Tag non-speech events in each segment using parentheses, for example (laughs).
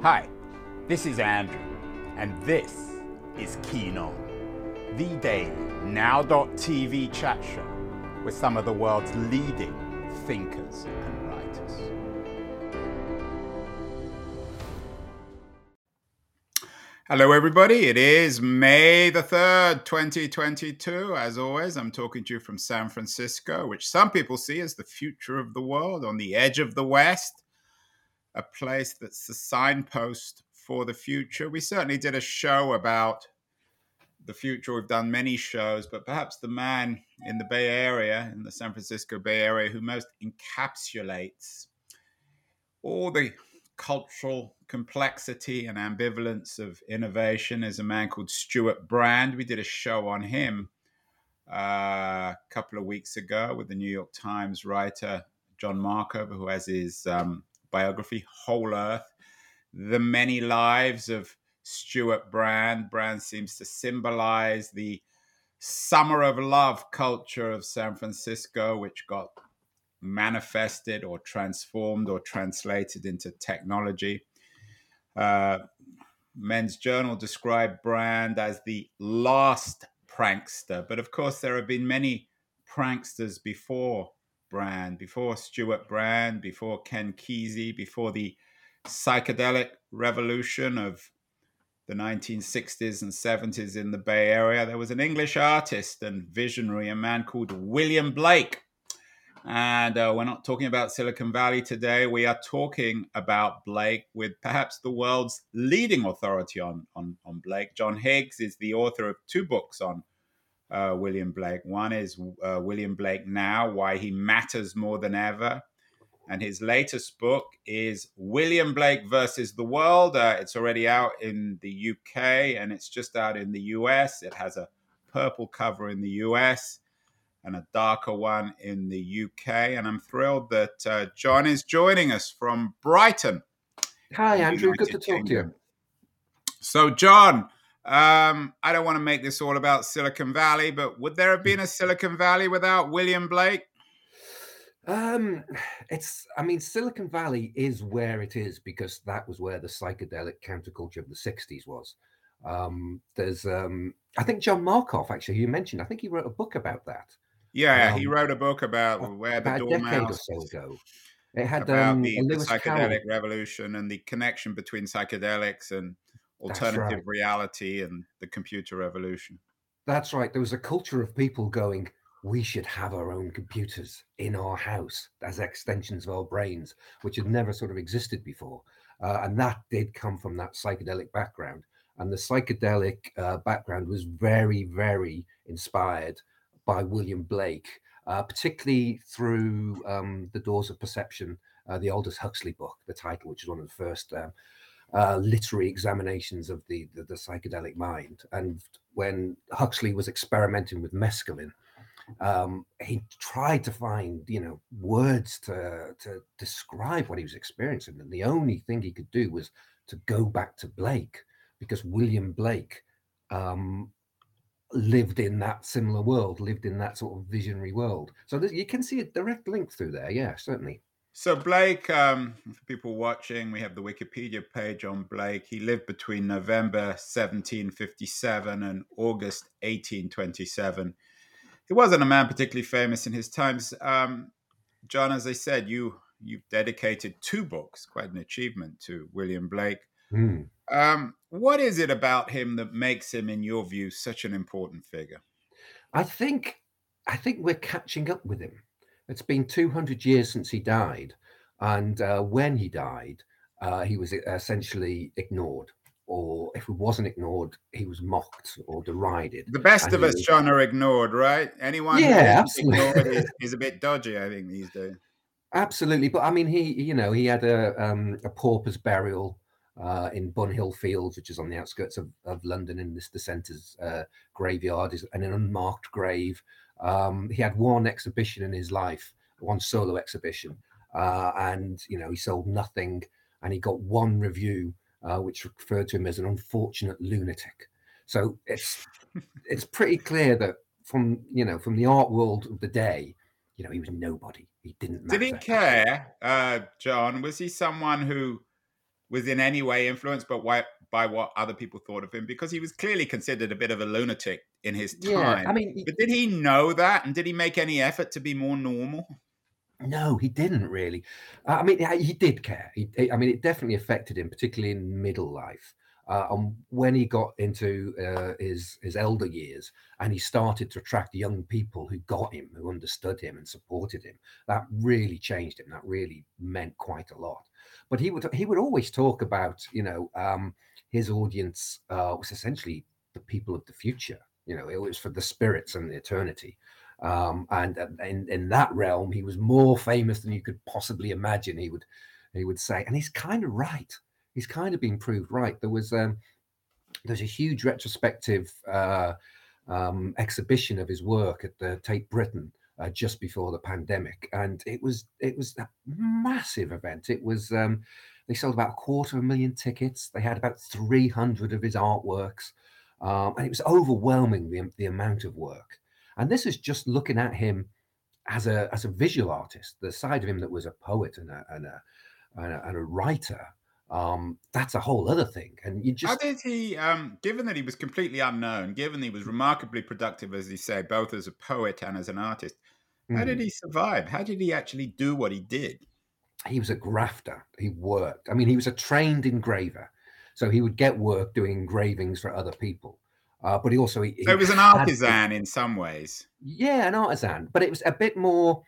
Hi, this is Andrew, and this is Keen On, the daily now.tv chat show with some of the world's leading thinkers and writers. Hello, everybody. It is May the 3rd, 2022. As always, I'm talking to you from San Francisco, which some people see as the future of the world on the edge of the West, a place that's the signpost for the future. We certainly did a show about the future. We've done many shows, but perhaps the man in the Bay Area, in the San Francisco Bay Area, who most encapsulates all the cultural complexity and ambivalence of innovation is a man called Stewart Brand. We did a show on him uh, a couple of weeks ago with the New York Times writer John Markoff, who has his um, biography, Whole Earth, The Many Lives of Stewart Brand. Brand seems to symbolize the summer of love culture of San Francisco, which got manifested or transformed or translated into technology. Uh, Men's Journal described Brand as the last prankster, but of course, there have been many pranksters before Brand, before Stewart Brand, before Ken Kesey, before the psychedelic revolution of the 1960s and 70s in the Bay Area. There was an English artist and visionary, a man called William Blake and uh, we're not talking about Silicon Valley today. We are talking about Blake with perhaps the world's leading authority on, on, on Blake. John Higgs is the author of two books on uh, William Blake. One is uh, William Blake Now Why He Matters More Than Ever. And his latest book is William Blake versus the World. Uh, it's already out in the UK and it's just out in the US. It has a purple cover in the US and a darker one in the UK. And I'm thrilled that uh, John is joining us from Brighton. Hi, Andrew. Good to talk Kingdom. to you. So, John, um, I don't want to make this all about Silicon Valley, but would there have been a Silicon Valley without William Blake? Um, it's, I mean, Silicon Valley is where it is because that was where the psychedelic counterculture of the 60s was. Um, there's, um, I think John Markoff, actually, you mentioned, I think he wrote a book about that. Yeah, um, he wrote a book about What the Dormouse. So ago. It had about um, the, the psychedelic revolution and the connection between psychedelics and alternative right. reality and the computer revolution. That's right. There was a culture of people going, we should have our own computers in our house as extensions of our brains, which had never sort of existed before. Uh, and that did come from that psychedelic background. And the psychedelic uh, background was very, very inspired by William Blake, uh, particularly through um, The Doors of Perception, uh, the Aldous Huxley book, the title, which is one of the first um, uh, literary examinations of the, the, the psychedelic mind. And when Huxley was experimenting with mescaline, um, he tried to find, you know, words to to describe what he was experiencing, and the only thing he could do was to go back to Blake, because William Blake um, lived in that similar world, lived in that sort of visionary world. So you can see a direct link through there. Yeah, certainly. So Blake, um, for people watching, we have the Wikipedia page on Blake. He lived between November 1757 and August 1827. He wasn't a man particularly famous in his times. Um, John, as I said, you you've dedicated two books, quite an achievement, to William Blake. Mm. Um, what is it about him that makes him, in your view, such an important figure? I think I think we're catching up with him. It's been 200 years since he died, and uh, when he died, uh, he was essentially ignored, or if he wasn't ignored, he was mocked or derided. The best of us, was... John, are ignored, right? Anyone yeah, ignored is, (laughs) is, a bit dodgy, I think, these days. Absolutely, but I mean, he, you know, he had a um, a pauper's burial uh, in Bunhill Fields, which is on the outskirts of, of London in this dissenters uh, graveyard, is an unmarked grave. Um, he had one exhibition in his life, one solo exhibition, uh, and you know he sold nothing, and he got one review, uh, which referred to him as an unfortunate lunatic. So it's it's pretty clear that from you know from the art world of the day, you know he was nobody. He didn't. Matter. Did he care, uh, John? Was he someone who? was in any way influenced by why, by what other people thought of him because he was clearly considered a bit of a lunatic in his time. Yeah, I mean, but did he know that, and did he make any effort to be more normal? No, he didn't really. I mean, he did care. He, I mean, it definitely affected him, particularly in middle life. Uh, and when he got into uh, his his elder years, and he started to attract young people who got him, who understood him and supported him, that really changed him. That really meant quite a lot. But he would he would always talk about, you know, um, his audience uh, was essentially the people of the future. You know, it was for the spirits and the eternity. Um, and in, in that realm, he was more famous than you could possibly imagine. He would he would say, and he's kind of right he's kind of been proved right. There was um, there's a huge retrospective uh, um, exhibition of his work at the Tate Britain uh, just before the pandemic, and it was it was a massive event. It was um, they sold about a quarter of a million tickets. They had about 300 of his artworks, um, and it was overwhelming the, the amount of work. And this is just looking at him as a as a visual artist, the side of him that was a poet and a and a, and a, and a writer um, that's a whole other thing. And you just how did he? Um, given that he was completely unknown, given he was remarkably productive, as you say, both as a poet and as an artist, how did mm. he survive? How did he actually do what he did? He was a grafter. He worked. I mean, he was a trained engraver, so he would get work doing engravings for other people. Uh, but he also he, so he was an artisan in some ways. Yeah, an artisan, but it was a bit more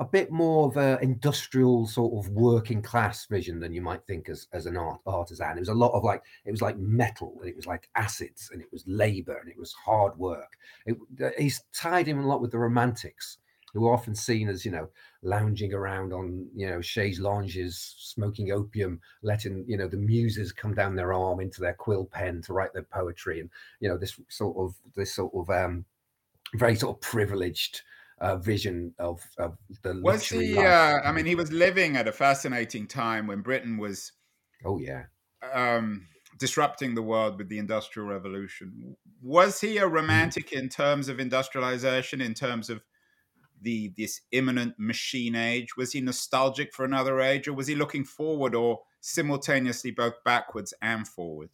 a bit more of an industrial sort of working class vision than you might think as, as an art artisan. It was a lot of like it was like metal and it was like acids and it was labor and it was hard work. It, he's tied in a lot with the romantics who are often seen as you know lounging around on you know chaise lounges smoking opium letting you know the muses come down their arm into their quill pen to write their poetry and you know this sort of this sort of um very sort of privileged uh, vision of, of the was he uh, i mean he was living at a fascinating time when britain was oh yeah. um, disrupting the world with the industrial revolution. Was he a mm-hmm. romantic in terms of industrialization in terms of the this imminent machine age was he nostalgic for another age or was he looking forward or simultaneously both backwards and forward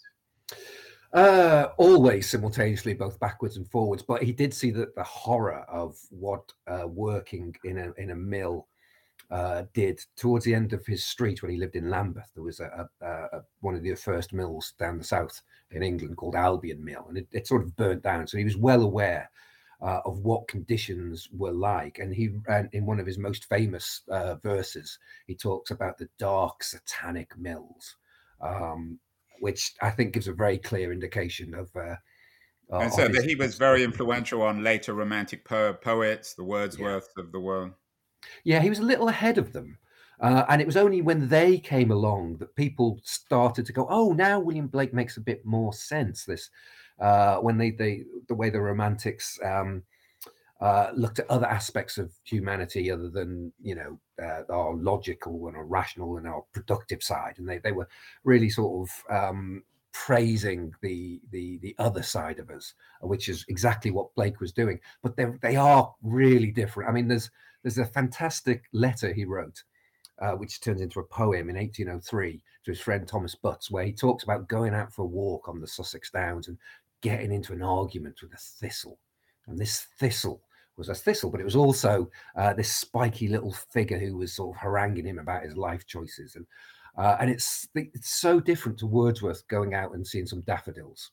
uh, always simultaneously, both backwards and forwards. But he did see that the horror of what uh, working in a in a mill uh, did towards the end of his street when he lived in Lambeth. There was a, a, a, one of the first mills down the south in England called Albion Mill, and it, it sort of burnt down. So he was well aware uh, of what conditions were like. And he, and in one of his most famous uh, verses, he talks about the dark satanic mills. Um, which I think gives a very clear indication of. Uh, and so that he was very influential on later romantic po- poets, the Wordsworths yeah. of the world. Yeah, he was a little ahead of them. Uh, and it was only when they came along that people started to go, oh, now William Blake makes a bit more sense. This, uh, when they, they, the way the Romantics um, uh, looked at other aspects of humanity other than you know uh, our logical and our rational and our productive side, and they they were really sort of um, praising the the the other side of us, which is exactly what Blake was doing. But they they are really different. I mean, there's there's a fantastic letter he wrote. Uh, which turns into a poem in 1803 to his friend Thomas Butts, where he talks about going out for a walk on the Sussex Downs and getting into an argument with a thistle. And this thistle was a thistle, but it was also uh, this spiky little figure who was sort of haranguing him about his life choices. And uh, and it's it's so different to Wordsworth going out and seeing some daffodils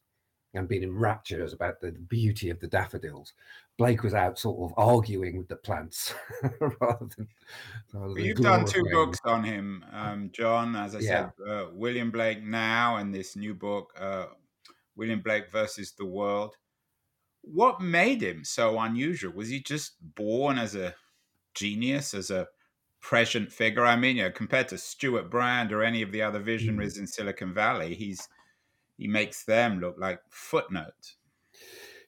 and being enraptured about the beauty of the daffodils. Blake was out sort of arguing with the plants (laughs) rather than. Rather than You've done two books on him, um, John. As I yeah. said, uh, William Blake now, and this new book, uh, William Blake versus the World what made him so unusual? Was he just born as a genius, as a prescient figure? I mean, you know, compared to Stewart Brand or any of the other hmm. visionaries mm. in Silicon Valley, he's he makes them look like footnotes.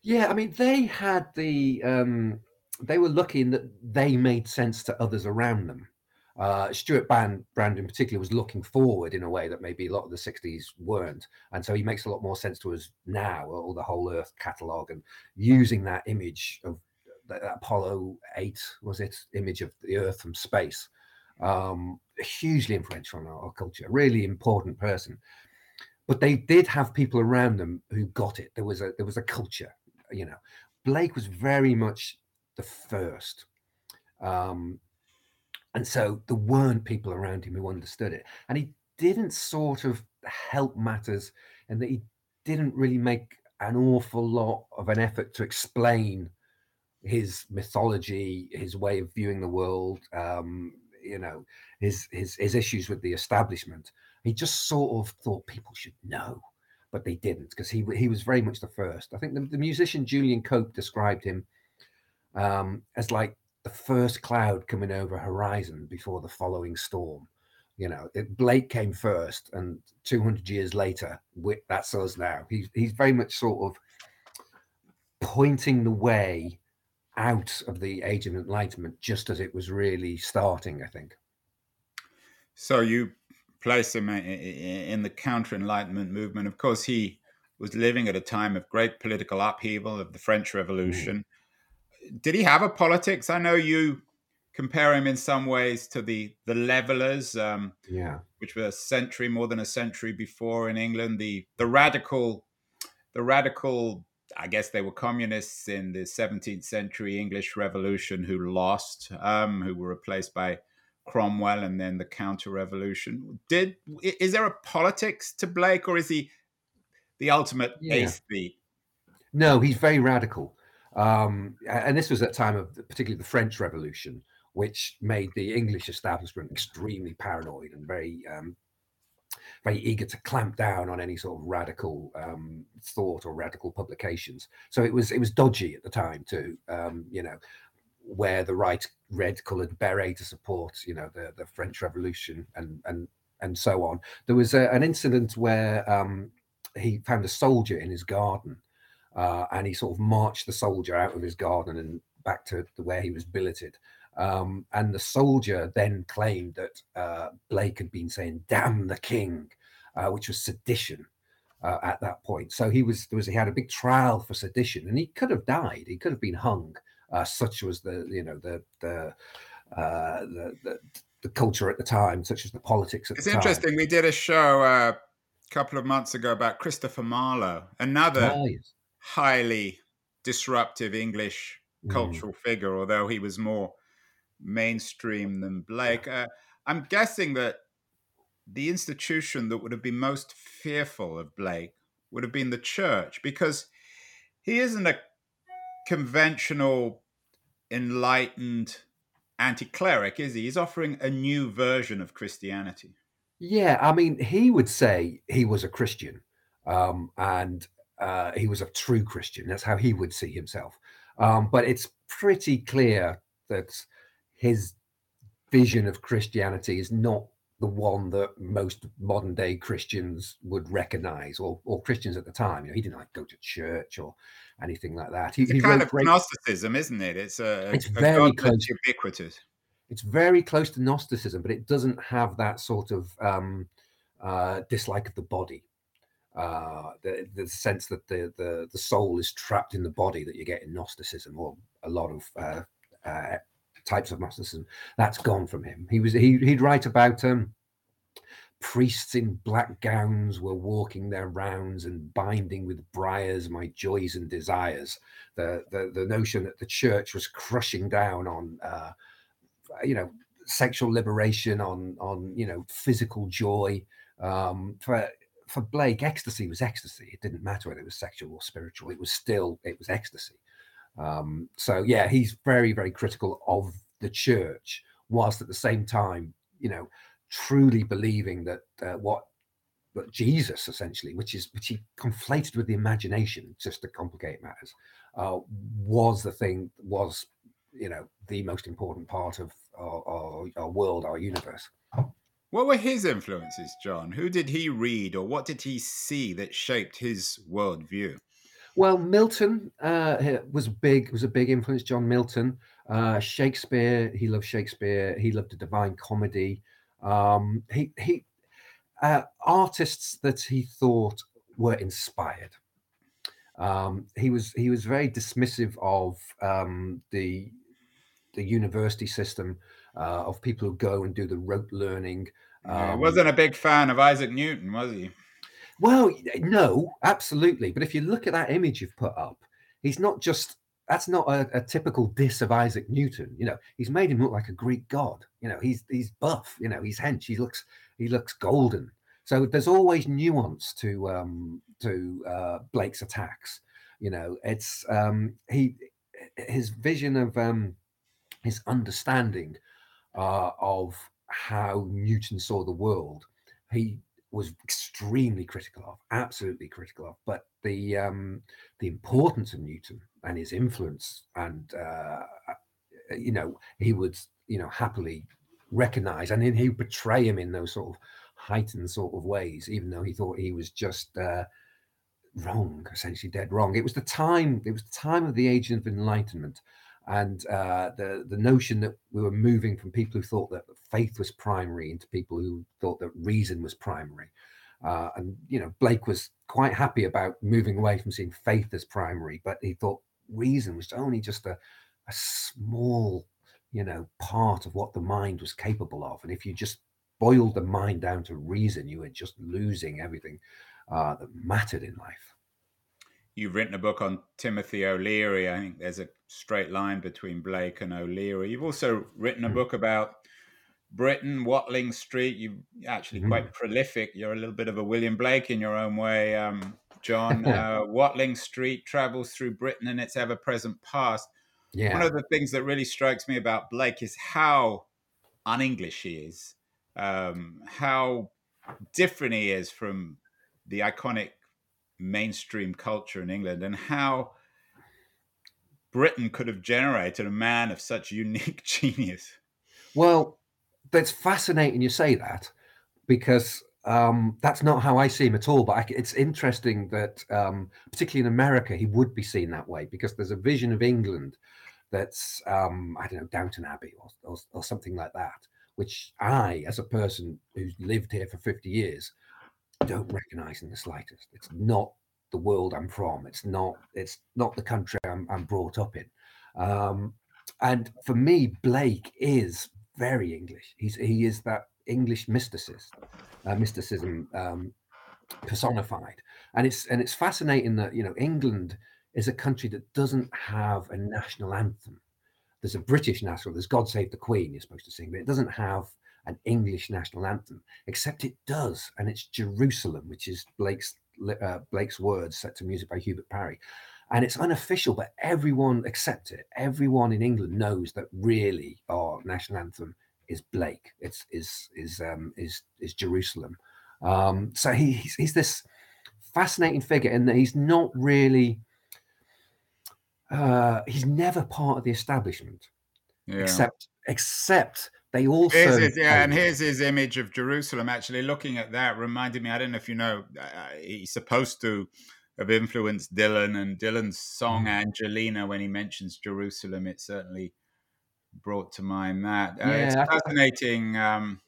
Yeah, I mean, they had the um, they were lucky in that they made sense to others around them. Uh, Stewart Brand, Brand in particular was looking forward in a way that maybe a lot of the 60s weren't. And so he makes a lot more sense to us now, all the whole Earth catalogue and using that image of that Apollo 8, was it, image of the Earth from space. Um, hugely influential on our, our culture, really important person. But they did have people around them who got it. There was a there was a culture, you know. Blake was very much the first. Um, and so there weren't people around him who understood it. And he didn't sort of help matters and that he didn't really make an awful lot of an effort to explain his mythology, his way of viewing the world, um, you know, his his his issues with the establishment. He just sort of thought people should know, but they didn't because he he was very much the first. I think the, the musician Julian Cope described him um, as like the first cloud coming over horizon before the following storm. You know, it, Blake came first, and 200 years later, we, that's us now. He's he's very much sort of pointing the way out of the age of enlightenment just as it was really starting. I think. So you place him in the counter enlightenment movement. Of course, he was living at a time of great political upheaval of the French Revolution. Mm. Did he have a politics? I know you compare him in some ways to the the levelers, um, yeah, which were a century more than a century before in England. The the radical, the radical. I guess they were communists in the 17th century English Revolution who lost, um, who were replaced by Cromwell and then the counter revolution. Did is there a politics to Blake, or is he the ultimate yeah. aesthete? No, he's very radical. Um, and this was at time of particularly the French Revolution, which made the English establishment extremely paranoid and very um, very eager to clamp down on any sort of radical um, thought or radical publications. So it was it was dodgy at the time too. Um, you know, wear the right red coloured beret to support you know the the French Revolution and and and so on. There was a, an incident where um, he found a soldier in his garden. Uh, and he sort of marched the soldier out of his garden and back to the, where he was billeted. Um, and the soldier then claimed that uh, Blake had been saying "damn the king," uh, which was sedition uh, at that point. So he was there was he had a big trial for sedition, and he could have died. He could have been hung. Uh, such was the you know the the, uh, the the, the culture at the time, such as the politics at it's the time. It's interesting. We did a show uh, a couple of months ago about Christopher Marlowe, another oh, yes. Highly disruptive English mm. cultural mm. figure, although he was more mainstream than Blake. Uh, I'm guessing that the institution that would have been most fearful of Blake would have been the church because he isn't a conventional, enlightened anti cleric, is he? He's offering a new version of Christianity. Yeah, I mean, he would say he was a Christian um, and uh, he was a true Christian. That's how he would see himself. Um, but it's pretty clear that his vision of Christianity is not the one that most modern day Christians would recognize, or, or Christians at the time. You know, he didn't like go to church or anything like that. He, it's a kind of great... Gnosticism, isn't it? It's a it's a very close, ubiquitous. It's very close to Gnosticism, but it doesn't have that sort of um, uh, dislike of the body. Uh, the, the sense that the, the the soul is trapped in the body that you get in Gnosticism, or a lot of uh, uh types of Gnosticism. That's gone from him. He was he, he'd write about um, priests in black gowns were walking their rounds and binding with briars my joys and desires. The the, the notion that the church was crushing down on uh, you know sexual liberation, on on you know physical joy. Um, for for Blake, ecstasy was ecstasy. It didn't matter whether it was sexual or spiritual. It was still it was ecstasy. Um, so yeah, he's very, very critical of the church, whilst at the same time, you know, truly believing that uh, what Jesus essentially, which is which he conflated with the imagination, just to complicate matters, uh, was the thing was you know the most important part of our, our, our world, our universe. What were his influences, John? Who did he read, or what did he see that shaped his worldview? Well, Milton uh, was big was a big influence. John Milton, uh, Shakespeare. He loved Shakespeare. He loved the Divine Comedy. Um, he he uh, artists that he thought were inspired. Um, he was he was very dismissive of um, the the university system uh, of people who go and do the rote learning. Um, he wasn't a big fan of Isaac Newton, was he? Well, no, absolutely. But if you look at that image you've put up, he's not just that's not a, a, typical diss of Isaac Newton. You know, he's made him look like a Greek god. You know, he's he's buff. You know, he's hench. He looks he looks golden. So there's always nuance to um, to uh, Blake's attacks. You know, it's um, he his vision of um, his understanding uh, of how Newton saw the world. He was extremely critical of, absolutely critical of. But the um, the importance of Newton and his influence, and uh, you know, he would you know happily recognize, and then he would betray him in those sort of heightened sort of ways, even though he thought he was just uh, wrong, essentially dead wrong. It was the time. It was the time of the age of enlightenment, and uh, the the notion that we were moving from people who thought that faith was primary into people who thought that reason was primary. Uh, and you know, Blake was quite happy about moving away from seeing faith as primary, but he thought reason was only just a, a small, you know, part of what the mind was capable of. And if you just boiled the mind down to reason, you were just losing everything uh, that mattered in life you've written a book on Timothy O'Leary. I think there's a straight line between Blake and O'Leary. You've also written a hmm. book about Britain, Watling Street. You're actually mm-hmm. quite prolific. You're a little bit of a William Blake in your own way, um, John. (laughs) uh, Watling Street travels through Britain and its ever present past. Yeah. One of the things that really strikes me about Blake is how un English he is, um, how different he is from the iconic mainstream culture in England and how Britain could have generated a man of such unique (laughs) genius. Well, that's fascinating you say that because um, that's not how I see him at all. But I, it's interesting that, um, particularly in America, he would be seen that way because there's a vision of England that's, um, I don't know, Downton Abbey or, or, or, something like that, which I, as a person who's lived here for 50 years, don't recognize in the slightest. It's not the world I'm from. It's not. It's not the country I'm, I'm brought up in. Um, and for me, Blake is very English. He's he is that English mysticist, uh, mysticism um, personified. And it's and it's fascinating that you know England is a country that doesn't have a national anthem. There's a British national. There's God Save the Queen. You're supposed to sing, but it doesn't have an English national anthem, except it does, and it's Jerusalem, which is Blake's uh, Blake's words set to music by Hubert Parry. And it's unofficial, but everyone accepts it. Everyone in England knows that really our national anthem is Blake. It's is is um, is is Jerusalem. Um, so he, he's, he's this fascinating figure and he's not really uh, he's never part of the establishment, yeah. except except they also here's his, yeah, and here's his image of Jerusalem. Actually, looking at that reminded me. I don't know if you know, uh, he's supposed to have influenced Dylan and Dylan's song mm. Angelina. When he mentions Jerusalem, it certainly brought to mind that. Uh, yeah, it's fascinating. Um,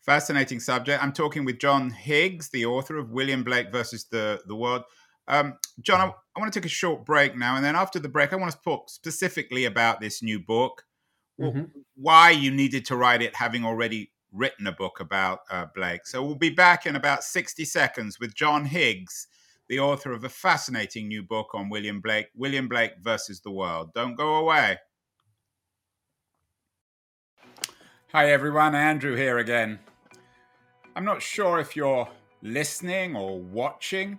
fascinating subject. I'm talking with John Higgs, the author of William Blake versus the the World. Um, John, I, I want to take a short break now, and then after the break, I want to talk specifically about this new book mm-hmm. why you needed to write it, having already written a book about uh, Blake. So we'll be back in about 60 seconds with John Higgs, the author of a fascinating new book on William Blake, William Blake versus the World. Don't go away. Hi, everyone. Andrew here again. I'm not sure if you're listening or watching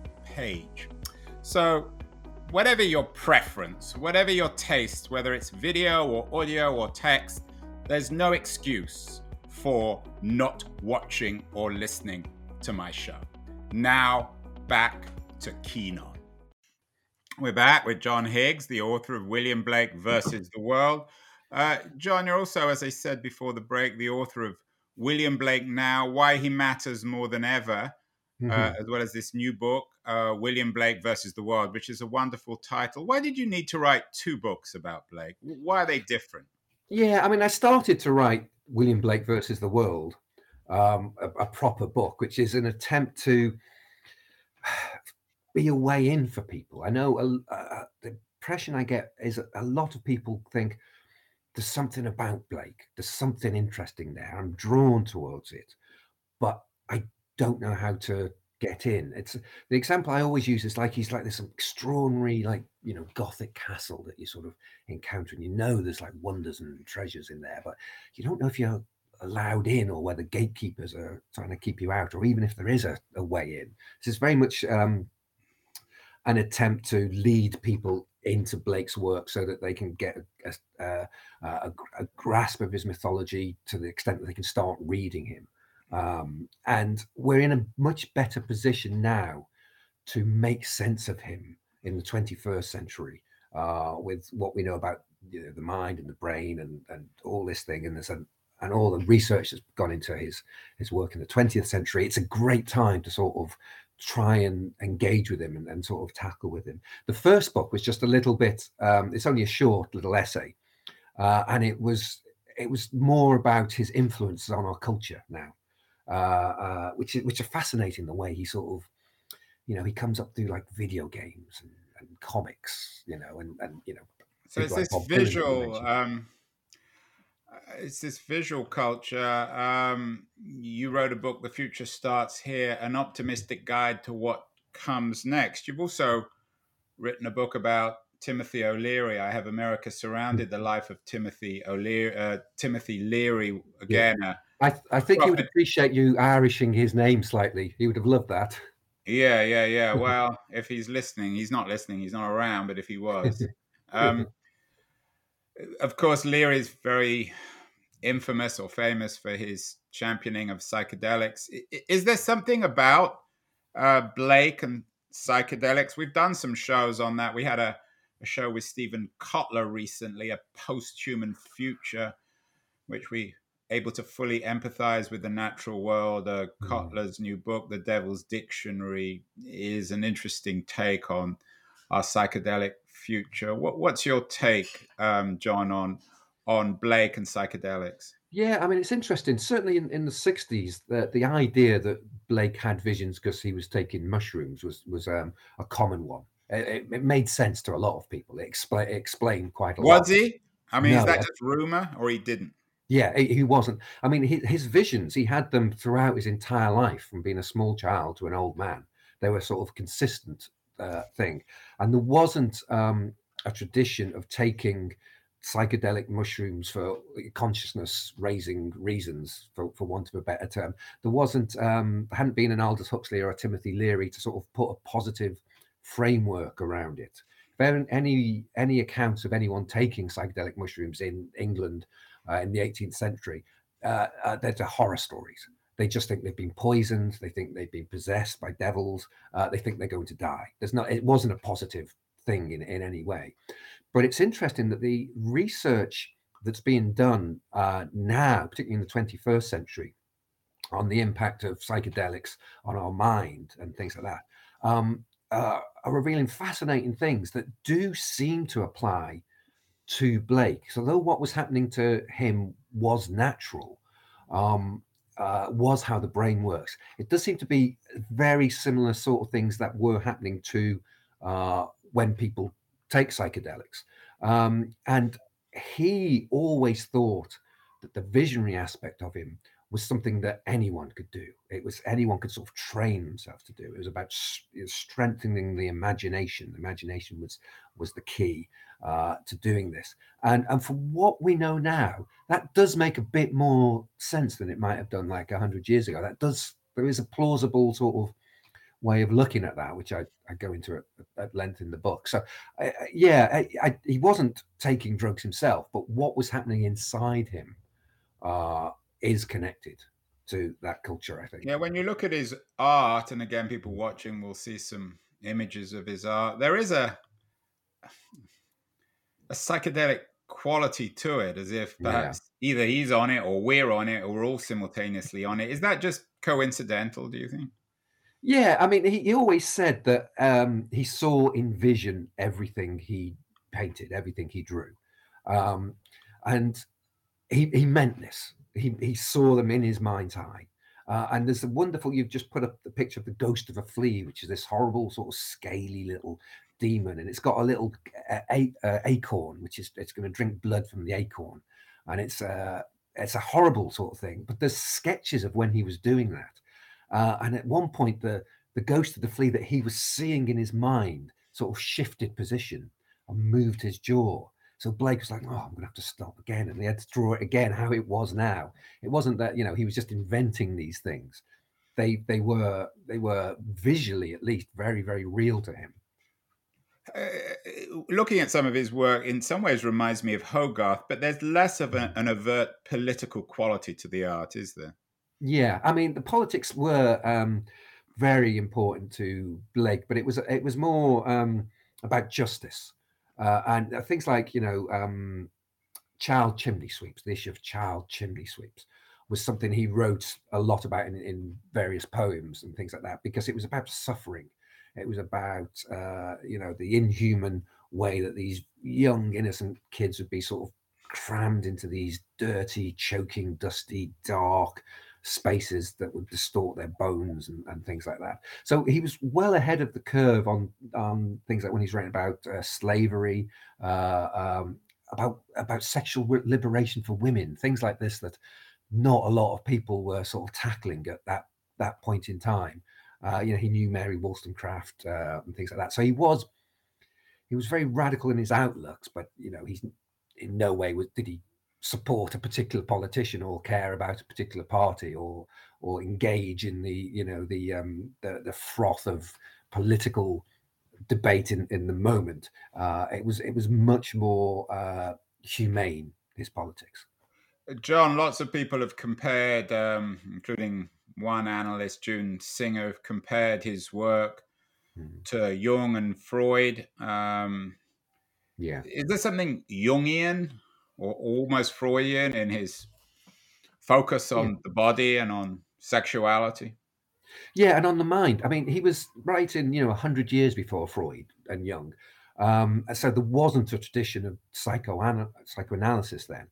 page. So, whatever your preference, whatever your taste, whether it's video or audio or text, there's no excuse for not watching or listening to my show. Now, back to Keen On. We're back with John Higgs, the author of William Blake versus the World. Uh, John, you're also, as I said before the break, the author of William Blake Now Why He Matters More Than Ever, uh, mm-hmm. uh, as well as this new book, uh, William Blake versus the World, which is a wonderful title. Why did you need to write two books about Blake? Why are they different? Yeah, I mean, I started to write William Blake versus the World, um, a, a, proper book, which is an attempt to (sighs) be a way in for people. I know the impression I get is a lot of people think there's something about Blake, there's something interesting there. I'm drawn towards it, but I don't know how to get in. It's the example I always use is like he's like this extraordinary, like you know, gothic castle that you sort of encounter, and you know there's like wonders and treasures in there, but you don't know if you're allowed in or whether gatekeepers are trying to keep you out, or even if there is a, a way in. This is very much um, an attempt to lead people into Blake's work so that they can get a, a, a, a grasp of his mythology to the extent that they can start reading him. Um, and we're in a much better position now to make sense of him in the 21st century uh, with what we know about you know, the mind and the brain and, and all this thing. And and all the research that's gone into his his work in the 20th century. It's a great time to sort of try and engage with him and, and sort of tackle with him. The first book was just a little bit. Um, it's only a short little essay, uh, and it was it was more about his influences on our culture now uh, uh, which which are fascinating. The way he sort of, you know, he comes up through like video games and, and comics, you know, and and you know. So it's like this visual. Um, uh, it's this visual culture. Um, you wrote a book, "The Future Starts Here: An Optimistic Guide to What Comes Next." You've also written a book about Timothy O'Leary. I have America Surrounded: The Life of Timothy O'Leary. Uh, Timothy Leary again. Yeah. I, I think he would appreciate you Irishing his name slightly. He would have loved that. Yeah, yeah, yeah. (laughs) Well, if he's listening, he's not listening. He's not around. But if he was, um, of course, Leary is very infamous or famous for his championing of psychedelics. Is there something about uh, Blake and psychedelics? We've done some shows on that. We had a, a show with Steven Kotler recently, a post-human future, which we able to fully empathize with the natural world. Uh, mm. Kotler's new book, The Devil's Dictionary, is an interesting take on our psychedelic future. What, what's your take, um, John, on on Blake and psychedelics? Yeah, I mean, it's interesting. Certainly in, in the 60s, the, the idea that Blake had visions because he was taking mushrooms was, was um, a common one. It, it, made sense to a lot of people. It, expl- it explained quite a was lot. Was he? I mean, no, is that just rumor or he didn't? Yeah, he wasn't. I mean, his visions, he had them throughout his entire life from being a small child to an old man. They were sort of consistent uh, thing. And there wasn't um, a tradition of taking psychedelic mushrooms for consciousness raising reasons, for, for want of a better term. There wasn't, um, hadn't been an Aldous Huxley or a Timothy Leary to sort of put a positive framework around it. If any any accounts of anyone taking psychedelic mushrooms in England uh, in the 18th century, uh, uh, they're horror stories. They just think they've been poisoned. They think they've been possessed by devils. Uh, they think they're going to die. There's not. It wasn't a positive thing in, in any way. But it's interesting that the research that's being done uh, now, particularly in the 21st century, on the impact of psychedelics on our mind and things like that, um, uh, are revealing fascinating things that do seem to apply to Blake. So, though what was happening to him was natural, um, uh, was how the brain works. It does seem to be very similar sort of things that were happening to uh, when people take psychedelics. Um, and he always thought that the visionary aspect of him was something that anyone could do. It was anyone could sort of train themselves to do. It was about strengthening the imagination. The imagination was was the key uh, to doing this. And and from what we know now, that does make a bit more sense than it might have done like hundred years ago. That does there is a plausible sort of way of looking at that, which I, I go into at, at length in the book. So, yeah, I, I, he wasn't taking drugs himself, but what was happening inside him uh, is connected to that culture, I think. Yeah, when you look at his art, and again, people watching will see some images of his art, there is a a psychedelic quality to it, as if perhaps yeah. either he's on it or we're on it or we're all simultaneously on it. Is that just coincidental, do you think? Yeah, I mean, he, he always said that um, he saw in vision everything he painted, everything he drew. Um, and he, he meant this he, he saw them in his mind's eye. Uh, and there's a wonderful, you've just put up the picture of the ghost of a flea, which is this horrible, sort of scaly little demon. And it's got a little uh, a, uh, acorn, which is, it's going to drink blood from the acorn. And it's, uh, it's a horrible sort of thing. But there's sketches of when he was doing that. Uh, and at one point, the, the ghost of the flea that he was seeing in his mind sort of shifted position and moved his jaw. So Blake was like, "Oh, I'm going to have to stop again," and he had to draw it again how it was now. It wasn't that you know he was just inventing these things; they they were they were visually at least very very real to him. Uh, looking at some of his work, in some ways, reminds me of Hogarth, but there's less of a, an overt political quality to the art, is there? Yeah, I mean, the politics were um, very important to Blake, but it was it was more um, about justice uh, and uh, things like, you know, um, child chimney sweeps, the issue of child chimney sweeps was something he wrote a lot about in, in various poems and things like that, because it was about suffering. It was about, uh, you know, the inhuman way that these young, innocent kids would be sort of crammed into these dirty, choking, dusty, dark, spaces that would distort their bones and, and things like that. So he was well ahead of the curve on on things like when he's writing about uh, slavery, uh, um, about about sexual liberation for women, things like this that not a lot of people were sort of tackling at that that point in time. Uh, you know, he knew Mary Wollstonecraft uh, and things like that. So he was he was very radical in his outlooks, but you know, he's in no way was did he support a particular politician or care about a particular party or or engage in the you know the um, the, the froth of political debate in, in the moment. Uh, it was it was much more uh, humane his politics. John, lots of people have compared, um, including one analyst, June Singer, compared his work hmm. to Jung and Freud. Um, yeah, is there something Jungian or almost Freudian in his focus on yeah. the body and on sexuality. Yeah, and on the mind. I mean, he was writing, you know, hundred years before Freud and Jung, um, so there wasn't a tradition of psychoana- psychoanalysis then,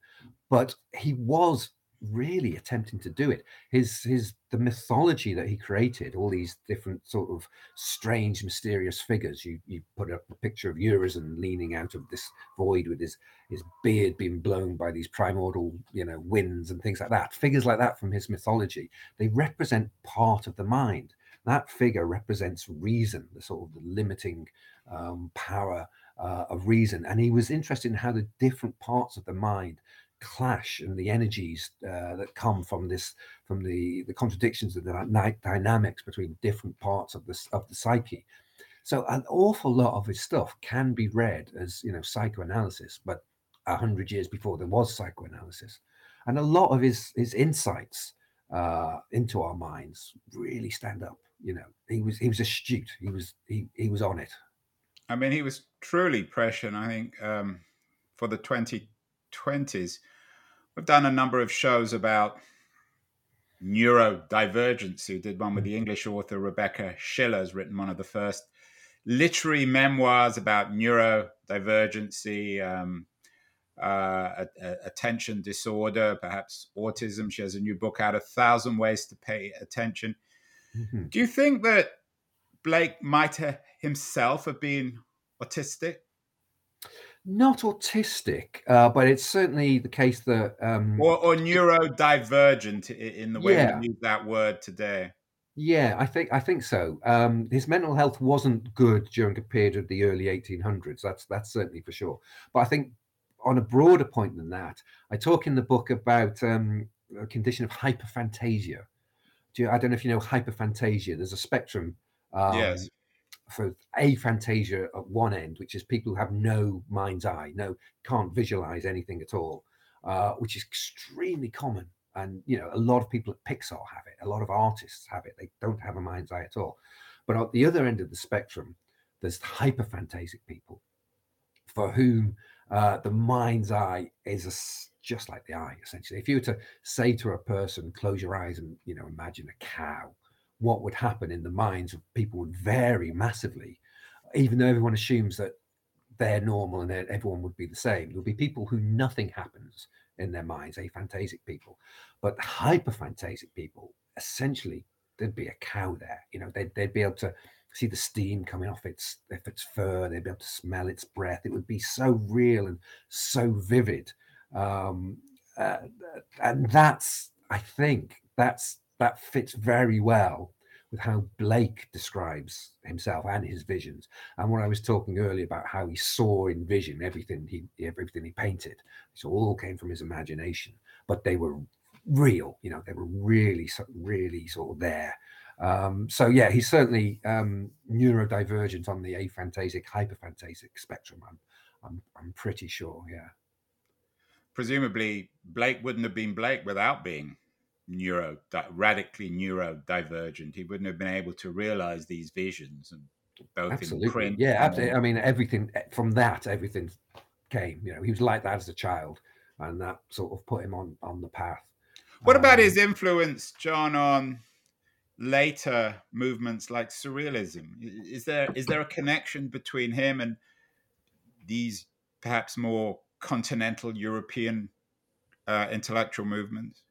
but he was really attempting to do it. His his the mythology that he created, all these different sort of strange, mysterious figures. You you put up a picture of Urizen leaning out of this void with his his beard being blown by these primordial, you know, winds and things like that. Figures like that from his mythology, they represent part of the mind. That figure represents reason, the sort of the limiting um, power uh, of reason. And he was interested in how the different parts of the mind clash and the energies uh, that come from this from the the contradictions of the dynamics between different parts of this of the psyche. So an awful lot of his stuff can be read as you know psychoanalysis but a hundred years before there was psychoanalysis. And a lot of his his insights uh, into our minds really stand up you know. He was he was astute. He was he, he was on it. I mean he was truly prescient i think um, for the 20 20s. We've done a number of shows about neurodivergence. We did one with the English author Rebecca Schiller, has written one of the first literary memoirs about neurodivergency. Um, uh, attention disorder, perhaps autism. She has a new book out, A Thousand Ways to Pay Attention. Mm-hmm. Do you think that Blake might have himself have been autistic? Not autistic, uh, but it's certainly the case that. Um, or, or neurodivergent in the way yeah. we use that word today. Yeah, I think I think so. Um, his mental health wasn't good during a period of the early 1800s. That's that's certainly for sure. But I think on a broader point than that, I talk in the book about um, a condition of hyperphantasia. Do you, I don't know if you know hyperphantasia. There's a spectrum. Um, yes. For aphantasia at one end, which is people who have no mind's eye, no can't visualize anything at all, uh, which is extremely common. And you know a lot of people at pixar have it. A lot of artists have it. They don't have a mind's eye at all. But at the other end of the spectrum there's hyperphantasic people for whom uh, the mind's eye is a, just like the eye essentially. If you were to say to a person close your eyes and you know imagine a cow what would happen in the minds of people would vary massively even though everyone assumes that they're normal and everyone would be the same there'll be people who nothing happens in their minds, aphantasic people. But hyperphantasic people, essentially, there'd be a cow there. You know, they'd, they'd be able to see the steam coming off its if its fur. They'd be able to smell its breath. It would be so real and so vivid. Um, uh, and that's, I think, that's that fits very well with how Blake describes himself and his visions. And when I was talking earlier about how he saw in vision everything he everything he painted, it all came from his imagination, but they were real. You know, they were really, really sort of there. Um, so yeah, he's certainly um, neurodivergent on the aphantasic, hyperphantasic spectrum. I'm, I'm, I'm pretty sure. Yeah. Presumably, Blake wouldn't have been Blake without being neuro radically neurodivergent he wouldn't have been able to realize these visions and both absolutely. in print yeah absolutely i mean everything eh, from that everything came you know he was like that as a child and that sort of put him on on the path. What um, about his influence john on later movements like surrealism? Is there is there a connection between him and these perhaps more continental european uh, intellectual movements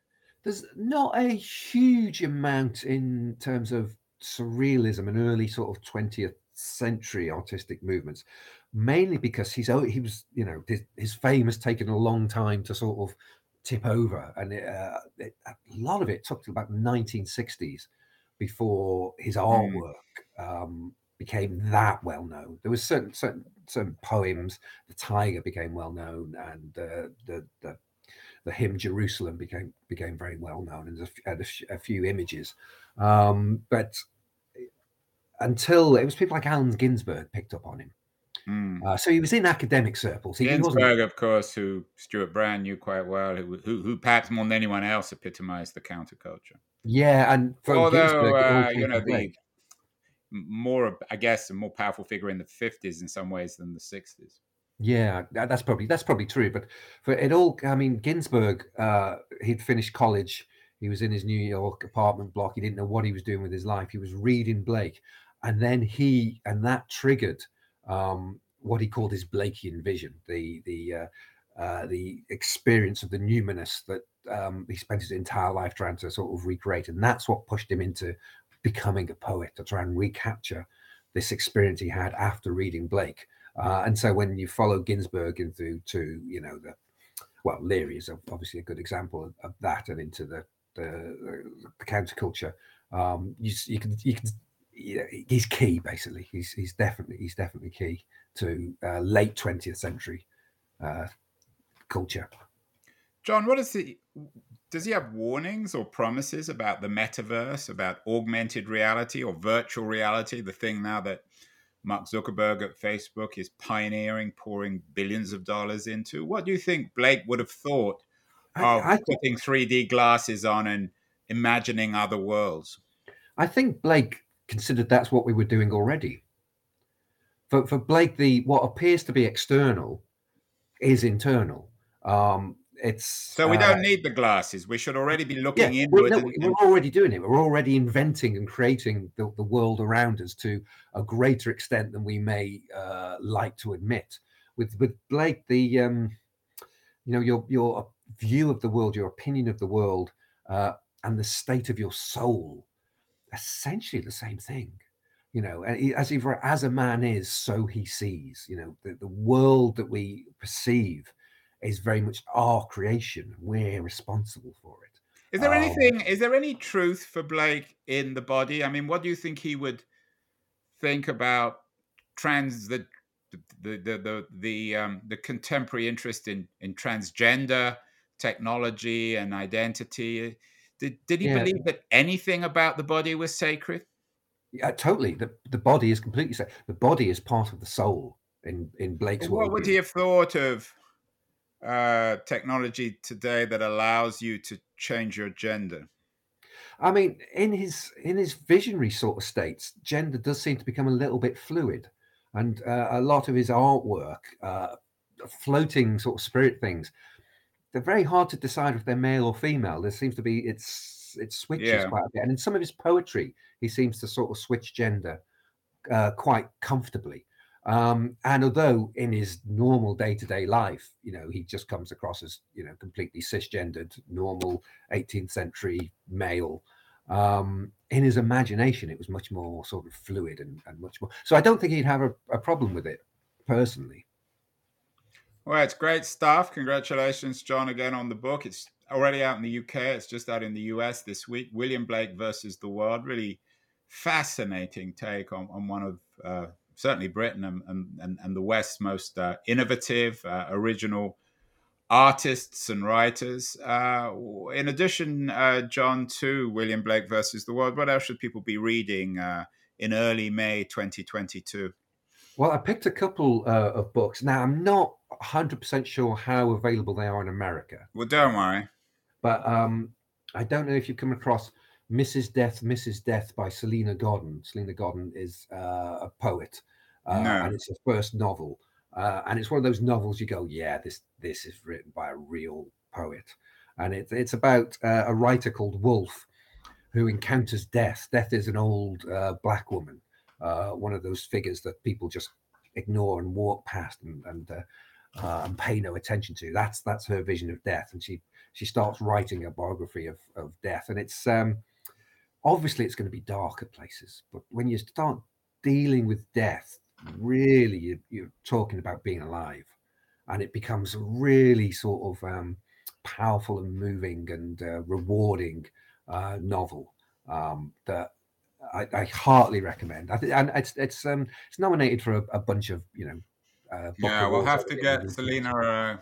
there's not a huge amount in terms of surrealism and early sort of 20th century artistic movements mainly because he's he was you know his, his fame has taken a long time to sort of tip over and it, uh, it, a lot of it took to about the 1960s before his hmm. artwork um, became that well known there was certain certain certain poems the tiger became well known and uh, the the the hymn Jerusalem became became very well known, and had a, a few images. Um, but until it was people like Allen Ginsberg picked up on him. Mm. Uh, so he was in academic circles. He, Ginsberg, of course, who Stewart Brand knew quite well, who, who, who perhaps more than anyone else epitomized the counterculture. Yeah, and although uh, you know the more, I guess, a more powerful figure in the fifties in some ways than the sixties. Yeah, that's probably that's probably true. But for it all, I mean, Ginsberg, uh, he'd finished college. He was in his New York apartment block. He didn't know what he was doing with his life. He was reading Blake, and then he and that triggered um, what he called his Blakean vision, the the uh, uh, the experience of the numinous that um, he spent his entire life trying to sort of recreate, and that's what pushed him into becoming a poet to try and recapture this experience he had after reading Blake. Uh, and so when you follow Ginsberg into to you know the well Leary is obviously a good example of, of that and into the the, the counterculture. Um, you, you can you can yeah, he's key basically. He's he's definitely he's definitely key to uh, late twentieth century uh, culture. John, what is the does he have warnings or promises about the metaverse, about augmented reality or virtual reality, the thing now that Mark Zuckerberg at Facebook is pioneering, pouring billions of dollars into. What do you think Blake would have thought of I, I putting 3D glasses on and imagining other worlds? I think Blake considered that's what we were doing already. For, for Blake, the what appears to be external is internal. Um, it's so we don't uh, need the glasses. We should already be looking yeah. We're, no, and, we're already doing it. We're already inventing and creating the, the world around us to a greater extent than we may uh, like to admit. With with Blake, the um, you know your your view of the world, your opinion of the world, uh, and the state of your soul, essentially the same thing. You know, as if as a man is, so he sees. You know, the, the world that we perceive is very much our creation. We're responsible for it. Is there um, anything? Is there any truth for Blake in the body? I mean, what do you think he would think about trans the the the the the, um, the contemporary interest in in transgender technology and identity? Did did he yeah. believe that anything about the body was sacred? Yeah, totally. The the body is completely sacred. The body is part of the soul in in Blake's world, What would he have thought of uh, technology today that allows you to change your gender? I mean, in his in his visionary sort of states, gender does seem to become a little bit fluid, and uh, a lot of his artwork, uh, floating sort of spirit things, they're very hard to decide if they're male or female. There seems to be it's it switches yeah. quite a bit, and in some of his poetry, he seems to sort of switch gender uh, quite comfortably. Um, and although in his normal day to day life, you know, he just comes across as, you know, completely cisgendered, normal 18th century male, um, in his imagination, it was much more sort of fluid and, and much more. So I don't think he'd have a, a problem with it personally. Well, it's great stuff. Congratulations, John, again on the book. It's already out in the UK. It's just out in the US this week. William Blake versus the World. Really fascinating take on, on one of uh, certainly Britain and, and, and the West's most uh, innovative, uh, original artists and writers. Uh, in addition, uh, John, to William Blake versus the World, what else should people be reading uh, in early May 2022? Well, I picked a couple uh, of books. Now, I'm not 100% sure how available they are in America. Well, don't worry. But um, I don't know if you've come across Mrs. Death, Mrs. Death by Salena Godden. Salena Godden is uh, a poet, uh, no. and it's her first novel. Uh, and it's one of those novels you go, yeah, this this is written by a real poet, and it's it's about uh, a writer called Wolf, who encounters death. Death is an old uh, black woman, uh, one of those figures that people just ignore and walk past and and, and pay no attention to. That's that's her vision of death, and she she starts writing a biography of of death, and it's um, obviously it's going to be darker places, but when you start dealing with death, really you, you're talking about being alive, and it becomes really sort of um, powerful and moving and uh, rewarding uh, novel um, that I, I, heartily recommend. I think, and it's it's um, it's nominated for a, a bunch of you know. Uh, yeah, we'll have to get Salena uh,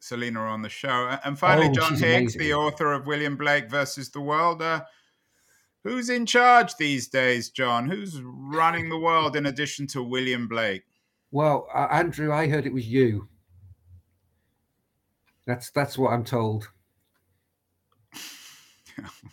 Salena on the show. And finally, oh, John Higgs, amazing. the author of William Blake versus the World. Who's in charge these days, John? Who's running the world in addition to William Blake? Well, uh, Andrew, I heard it was you. That's that's what I'm told. (laughs)